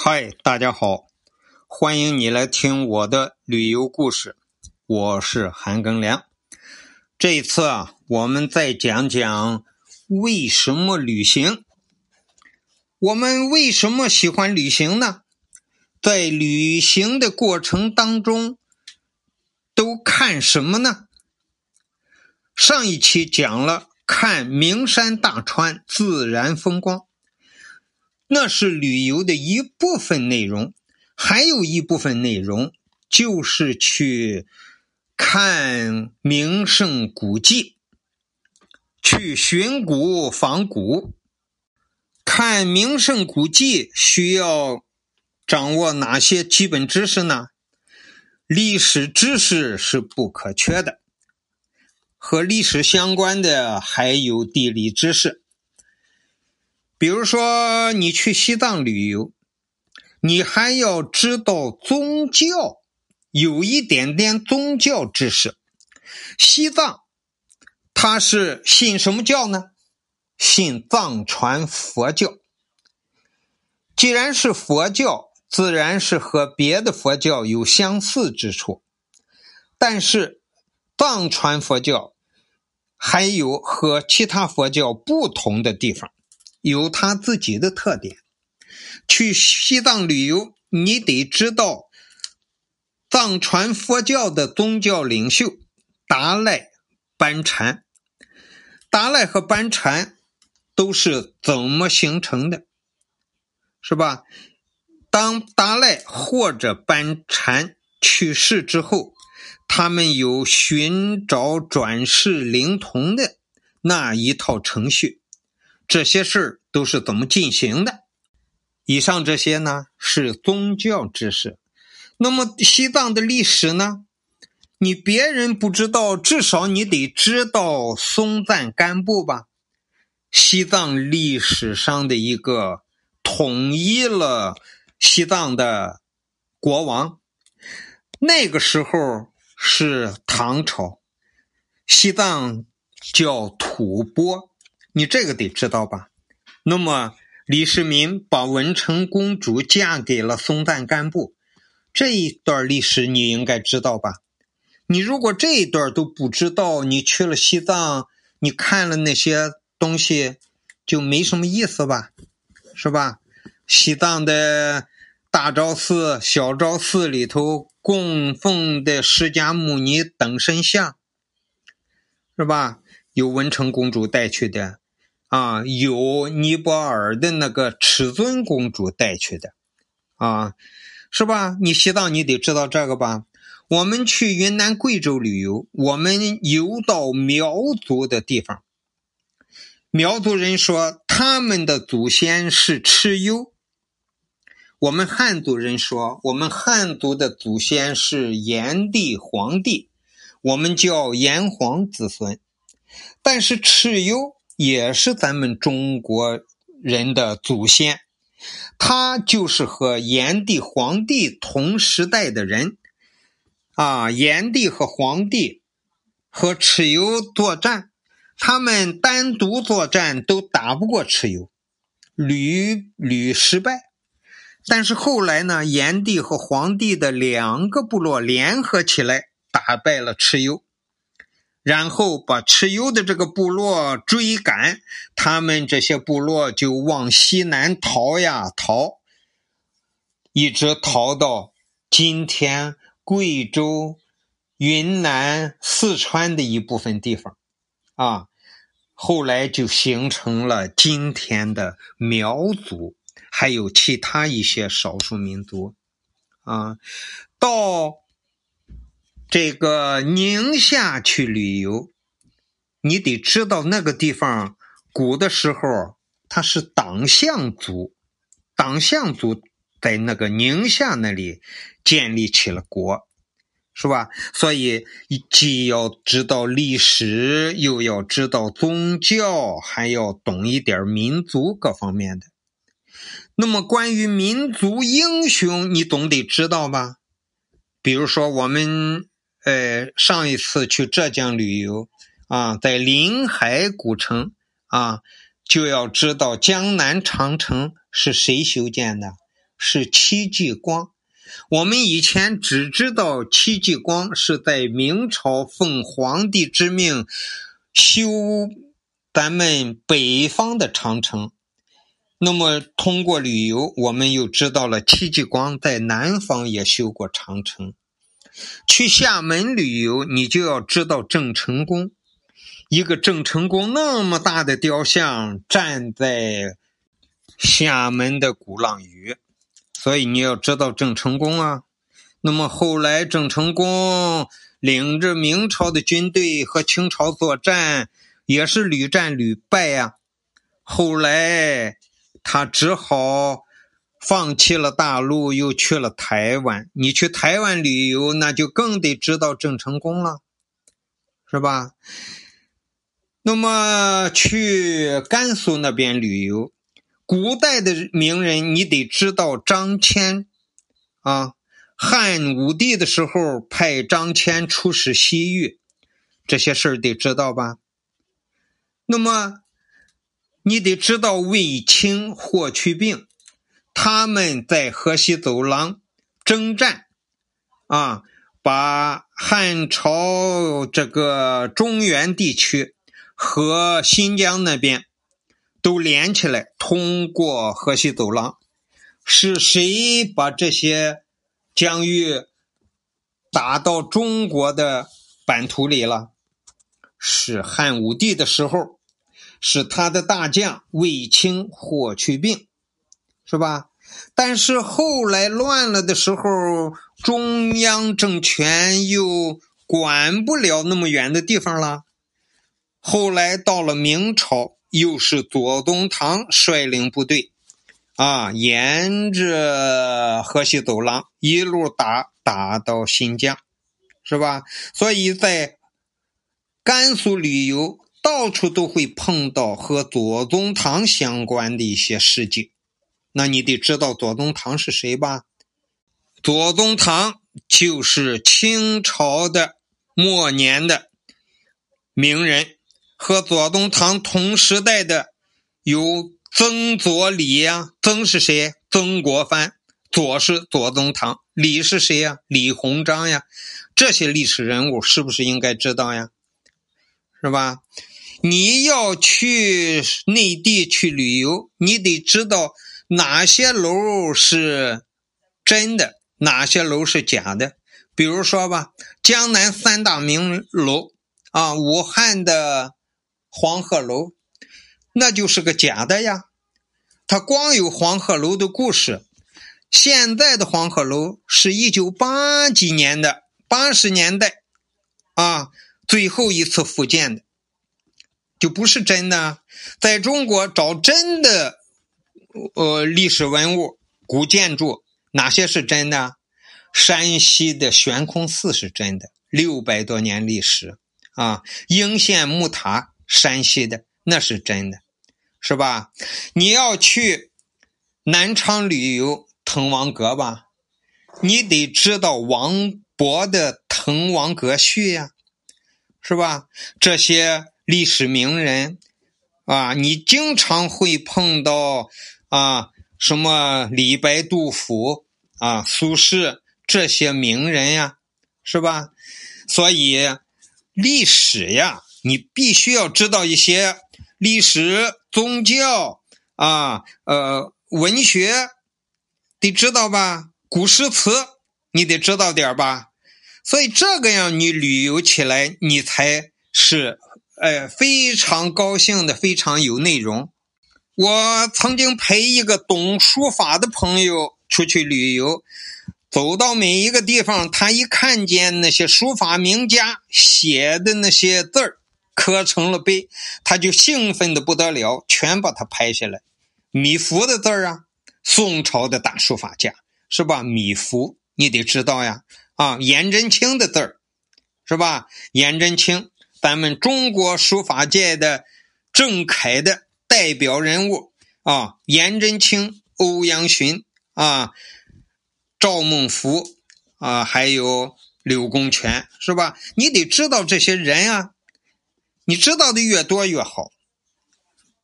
嗨，大家好，欢迎你来听我的旅游故事，我是韩庚良。这一次啊，我们再讲讲为什么旅行。我们为什么喜欢旅行呢？在旅行的过程当中，都看什么呢？上一期讲了看名山大川、自然风光。那是旅游的一部分内容，还有一部分内容就是去看名胜古迹，去寻古访古。看名胜古迹需要掌握哪些基本知识呢？历史知识是不可缺的，和历史相关的还有地理知识。比如说，你去西藏旅游，你还要知道宗教，有一点点宗教知识。西藏，它是信什么教呢？信藏传佛教。既然是佛教，自然是和别的佛教有相似之处。但是，藏传佛教还有和其他佛教不同的地方。有他自己的特点。去西藏旅游，你得知道藏传佛教的宗教领袖达赖班禅。达赖和班禅都是怎么形成的？是吧？当达赖或者班禅去世之后，他们有寻找转世灵童的那一套程序。这些事都是怎么进行的？以上这些呢是宗教知识。那么西藏的历史呢？你别人不知道，至少你得知道松赞干布吧？西藏历史上的一个统一了西藏的国王，那个时候是唐朝，西藏叫吐蕃。你这个得知道吧？那么李世民把文成公主嫁给了松赞干布，这一段历史你应该知道吧？你如果这一段都不知道，你去了西藏，你看了那些东西就没什么意思吧？是吧？西藏的大昭寺、小昭寺里头供奉的释迦牟尼等身像，是吧？有文成公主带去的。啊，有尼泊尔的那个尺尊公主带去的，啊，是吧？你西藏你得知道这个吧？我们去云南、贵州旅游，我们游到苗族的地方，苗族人说他们的祖先是蚩尤，我们汉族人说我们汉族的祖先是炎帝、黄帝，我们叫炎黄子孙，但是蚩尤。也是咱们中国人的祖先，他就是和炎帝、黄帝同时代的人，啊，炎帝和黄帝和蚩尤作战，他们单独作战都打不过蚩尤，屡屡失败。但是后来呢，炎帝和黄帝的两个部落联合起来，打败了蚩尤。然后把蚩尤的这个部落追赶，他们这些部落就往西南逃呀逃，一直逃到今天贵州、云南、四川的一部分地方，啊，后来就形成了今天的苗族，还有其他一些少数民族，啊，到。这个宁夏去旅游，你得知道那个地方古的时候他是党项族，党项族在那个宁夏那里建立起了国，是吧？所以既要知道历史，又要知道宗教，还要懂一点民族各方面的。那么关于民族英雄，你总得知道吧？比如说我们。呃，上一次去浙江旅游啊，在临海古城啊，就要知道江南长城是谁修建的是戚继光。我们以前只知道戚继光是在明朝奉皇帝之命修咱们北方的长城。那么通过旅游，我们又知道了戚继光在南方也修过长城。去厦门旅游，你就要知道郑成功。一个郑成功那么大的雕像站在厦门的鼓浪屿。所以你要知道郑成功啊，那么后来郑成功领着明朝的军队和清朝作战，也是屡战屡败呀。后来他只好放弃了大陆，又去了台湾。你去台湾旅游，那就更得知道郑成功了，是吧？那么去甘肃那边旅游。古代的名人，你得知道张骞啊。汉武帝的时候派张骞出使西域，这些事儿得知道吧？那么你得知道卫青、霍去病，他们在河西走廊征战啊，把汉朝这个中原地区和新疆那边。都连起来，通过河西走廊，是谁把这些疆域打到中国的版图里了？是汉武帝的时候，是他的大将卫青、霍去病，是吧？但是后来乱了的时候，中央政权又管不了那么远的地方了。后来到了明朝。又是左宗棠率领部队，啊，沿着河西走廊一路打打到新疆，是吧？所以在甘肃旅游，到处都会碰到和左宗棠相关的一些事迹。那你得知道左宗棠是谁吧？左宗棠就是清朝的末年的名人。和左宗棠同时代的有曾左李呀，曾是谁？曾国藩。左是左宗棠，李是谁呀？李鸿章呀。这些历史人物是不是应该知道呀？是吧？你要去内地去旅游，你得知道哪些楼是真的，哪些楼是假的。比如说吧，江南三大名楼啊，武汉的。黄鹤楼，那就是个假的呀！它光有黄鹤楼的故事。现在的黄鹤楼是一九八几年的，八十年代啊，最后一次复建的，就不是真的。在中国找真的呃历史文物、古建筑，哪些是真的？山西的悬空寺是真的，六百多年历史啊，应县木塔。山西的那是真的，是吧？你要去南昌旅游滕王阁吧，你得知道王勃的《滕王阁序》呀，是吧？这些历史名人啊，你经常会碰到啊，什么李白、杜甫啊、苏轼这些名人呀，是吧？所以历史呀。你必须要知道一些历史、宗教啊，呃，文学得知道吧？古诗词你得知道点吧？所以这个样你旅游起来，你才是呃非常高兴的，非常有内容。我曾经陪一个懂书法的朋友出去旅游，走到每一个地方，他一看见那些书法名家写的那些字儿。刻成了碑，他就兴奋的不得了，全把它拍下来。米芾的字儿啊，宋朝的大书法家是吧？米芾你得知道呀，啊，颜真卿的字儿是吧？颜真卿，咱们中国书法界的正楷的代表人物啊，颜真卿、欧阳询啊，赵孟頫啊，还有柳公权是吧？你得知道这些人啊。你知道的越多越好，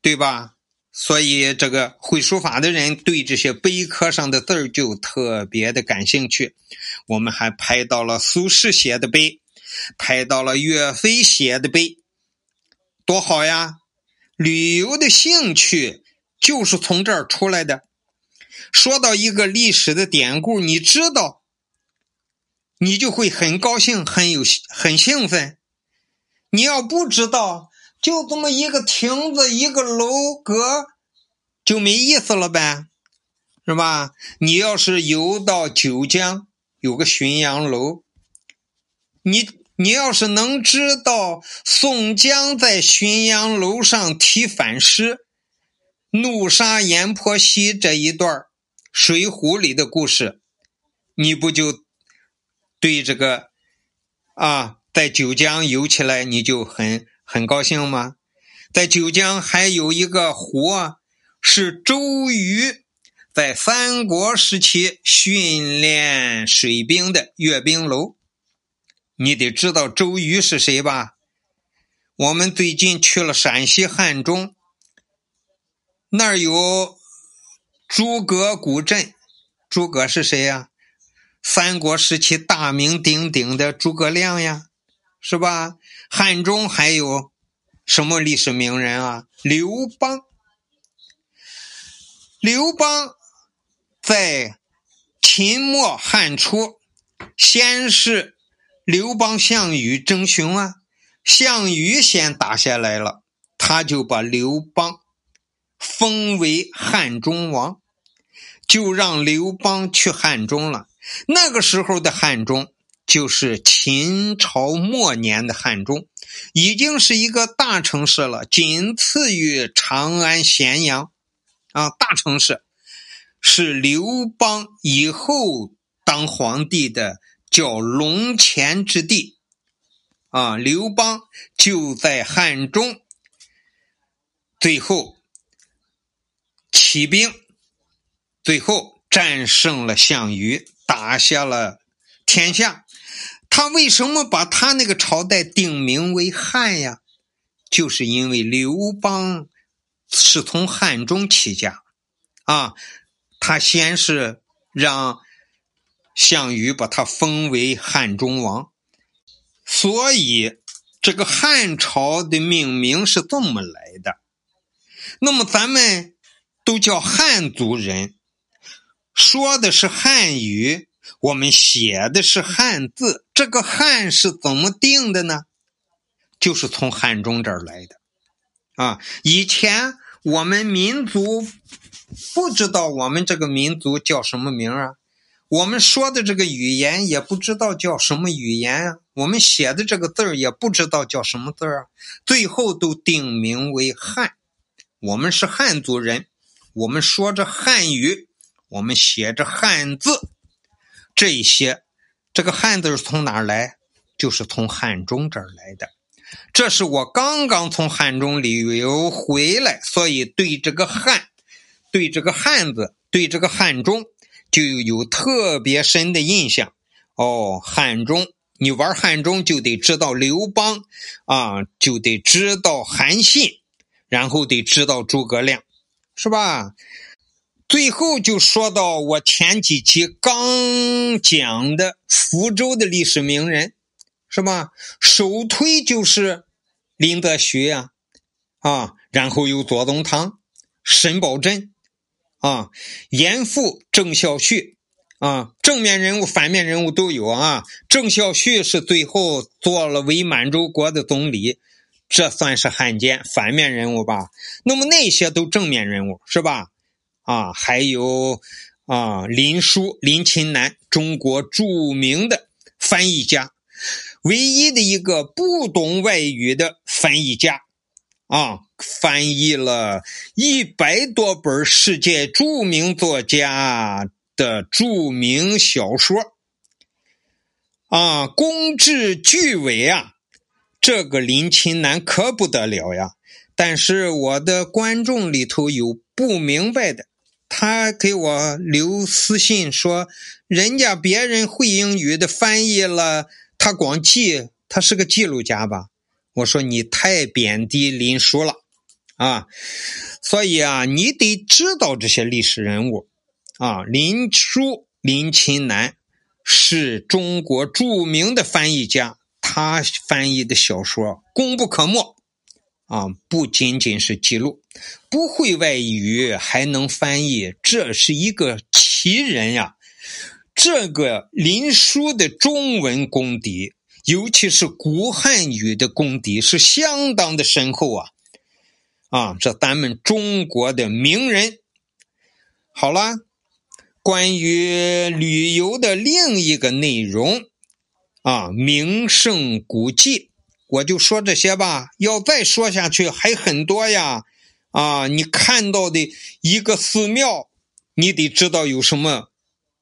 对吧？所以这个会书法的人对这些碑刻上的字儿就特别的感兴趣。我们还拍到了苏轼写的碑，拍到了岳飞写的碑，多好呀！旅游的兴趣就是从这儿出来的。说到一个历史的典故，你知道，你就会很高兴，很有很兴奋。你要不知道，就这么一个亭子，一个楼阁，就没意思了呗，是吧？你要是游到九江，有个浔阳楼，你你要是能知道宋江在浔阳楼上题反诗“怒杀阎婆惜”这一段水浒》里的故事，你不就对这个啊？在九江游起来，你就很很高兴吗？在九江还有一个湖，是周瑜在三国时期训练水兵的阅兵楼。你得知道周瑜是谁吧？我们最近去了陕西汉中，那儿有诸葛古镇。诸葛是谁呀？三国时期大名鼎鼎的诸葛亮呀。是吧？汉中还有什么历史名人啊？刘邦。刘邦在秦末汉初，先是刘邦、项羽争雄啊，项羽先打下来了，他就把刘邦封为汉中王，就让刘邦去汉中了。那个时候的汉中。就是秦朝末年的汉中，已经是一个大城市了，仅次于长安、咸阳，啊，大城市是刘邦以后当皇帝的叫龙潜之地，啊，刘邦就在汉中，最后起兵，最后战胜了项羽，打下了天下。他为什么把他那个朝代定名为汉呀？就是因为刘邦是从汉中起家，啊，他先是让项羽把他封为汉中王，所以这个汉朝的命名是这么来的。那么咱们都叫汉族人，说的是汉语。我们写的是汉字，这个汉是怎么定的呢？就是从汉中这儿来的，啊，以前我们民族不知道我们这个民族叫什么名啊，我们说的这个语言也不知道叫什么语言啊，我们写的这个字儿也不知道叫什么字儿啊，最后都定名为汉。我们是汉族人，我们说着汉语，我们写着汉字。这一些，这个汉字从哪儿来？就是从汉中这儿来的。这是我刚刚从汉中旅游回来，所以对这个汉，对这个汉字，对这个汉中就有特别深的印象。哦，汉中，你玩汉中就得知道刘邦啊，就得知道韩信，然后得知道诸葛亮，是吧？最后就说到我前几期刚讲的福州的历史名人，是吧？首推就是林则徐呀，啊，然后有左宗棠、沈葆桢，啊，严复、郑孝胥，啊，正面人物、反面人物都有啊。郑孝胥是最后做了伪满洲国的总理，这算是汉奸，反面人物吧？那么那些都正面人物，是吧？啊，还有啊，林纾、林琴南，中国著名的翻译家，唯一的一个不懂外语的翻译家，啊，翻译了一百多本世界著名作家的著名小说，啊，工致巨伟啊，这个林琴南可不得了呀！但是我的观众里头有不明白的。他给我留私信说，人家别人会英语的翻译了，他光记，他是个记录家吧？我说你太贬低林叔了，啊。所以啊，你得知道这些历史人物啊。林书、林琴南是中国著名的翻译家，他翻译的小说功不可没啊。不仅仅是记录，不会外语还能翻译，这是一个奇人呀。这个林书的中文功底，尤其是古汉语的功底，是相当的深厚啊！啊，这咱们中国的名人。好了，关于旅游的另一个内容啊，名胜古迹，我就说这些吧。要再说下去还很多呀！啊，你看到的一个寺庙，你得知道有什么。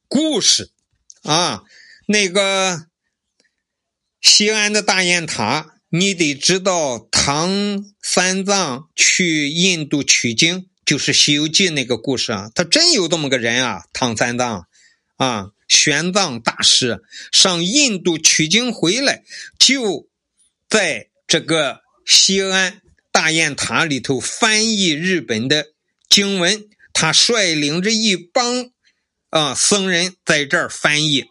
故事啊，那个西安的大雁塔，你得知道唐三藏去印度取经，就是《西游记》那个故事啊。他真有这么个人啊，唐三藏啊，玄奘大师上印度取经回来，就在这个西安大雁塔里头翻译日本的经文，他率领着一帮。啊，僧人在这儿翻译，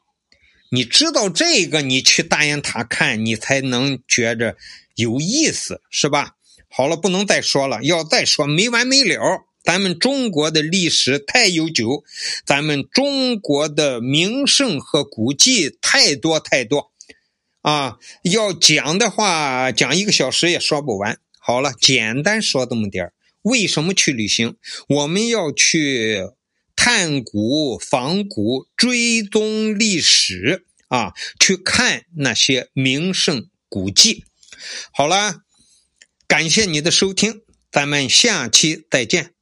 你知道这个，你去大雁塔看，你才能觉着有意思，是吧？好了，不能再说了，要再说没完没了。咱们中国的历史太悠久，咱们中国的名胜和古迹太多太多，啊，要讲的话，讲一个小时也说不完。好了，简单说这么点儿为什么去旅行？我们要去。探古访古，追踪历史啊，去看那些名胜古迹。好了，感谢你的收听，咱们下期再见。